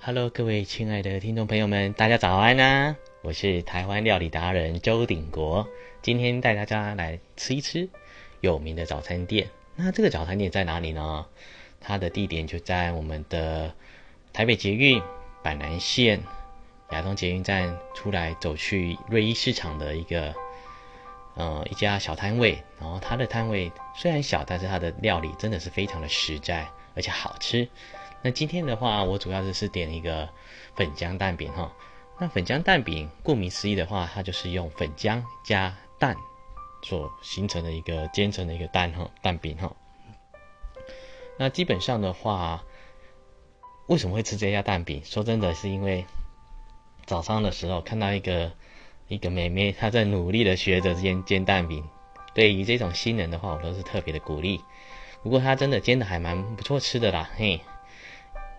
Hello，各位亲爱的听众朋友们，大家早安啊！我是台湾料理达人周鼎国，今天带大家来吃一吃有名的早餐店。那这个早餐店在哪里呢？它的地点就在我们的台北捷运板南线亚东捷运站出来，走去瑞一市场的一个。呃，一家小摊位，然后它的摊位虽然小，但是它的料理真的是非常的实在，而且好吃。那今天的话，我主要就是点一个粉浆蛋饼哈。那粉浆蛋饼，顾名思义的话，它就是用粉浆加蛋所形成的一个煎成的一个蛋哈蛋饼哈。那基本上的话，为什么会吃这家蛋饼？说真的是因为早上的时候看到一个。一个妹妹，她在努力的学着煎煎蛋饼。对于这种新人的话，我都是特别的鼓励。不过她真的煎的还蛮不错吃的啦，嘿。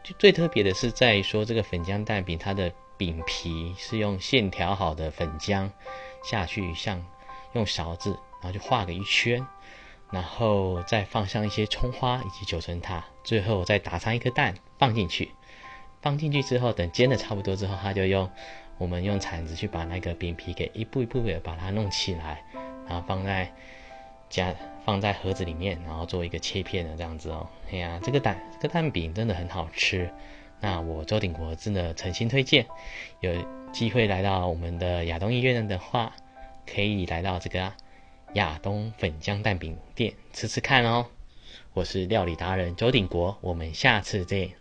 就最特别的是在于说这个粉浆蛋饼，它的饼皮是用现调好的粉浆下去，像用勺子，然后就画个一圈，然后再放上一些葱花以及九层塔，最后再打上一颗蛋放进去。放进去之后，等煎的差不多之后，他就用。我们用铲子去把那个饼皮给一步一步的把它弄起来，然后放在加放在盒子里面，然后做一个切片的这样子哦。哎呀，这个蛋这个蛋饼真的很好吃。那我周鼎国真的诚心推荐，有机会来到我们的亚东医院的话，可以来到这个亚东粉浆蛋饼店吃吃看哦。我是料理达人周鼎国，我们下次见。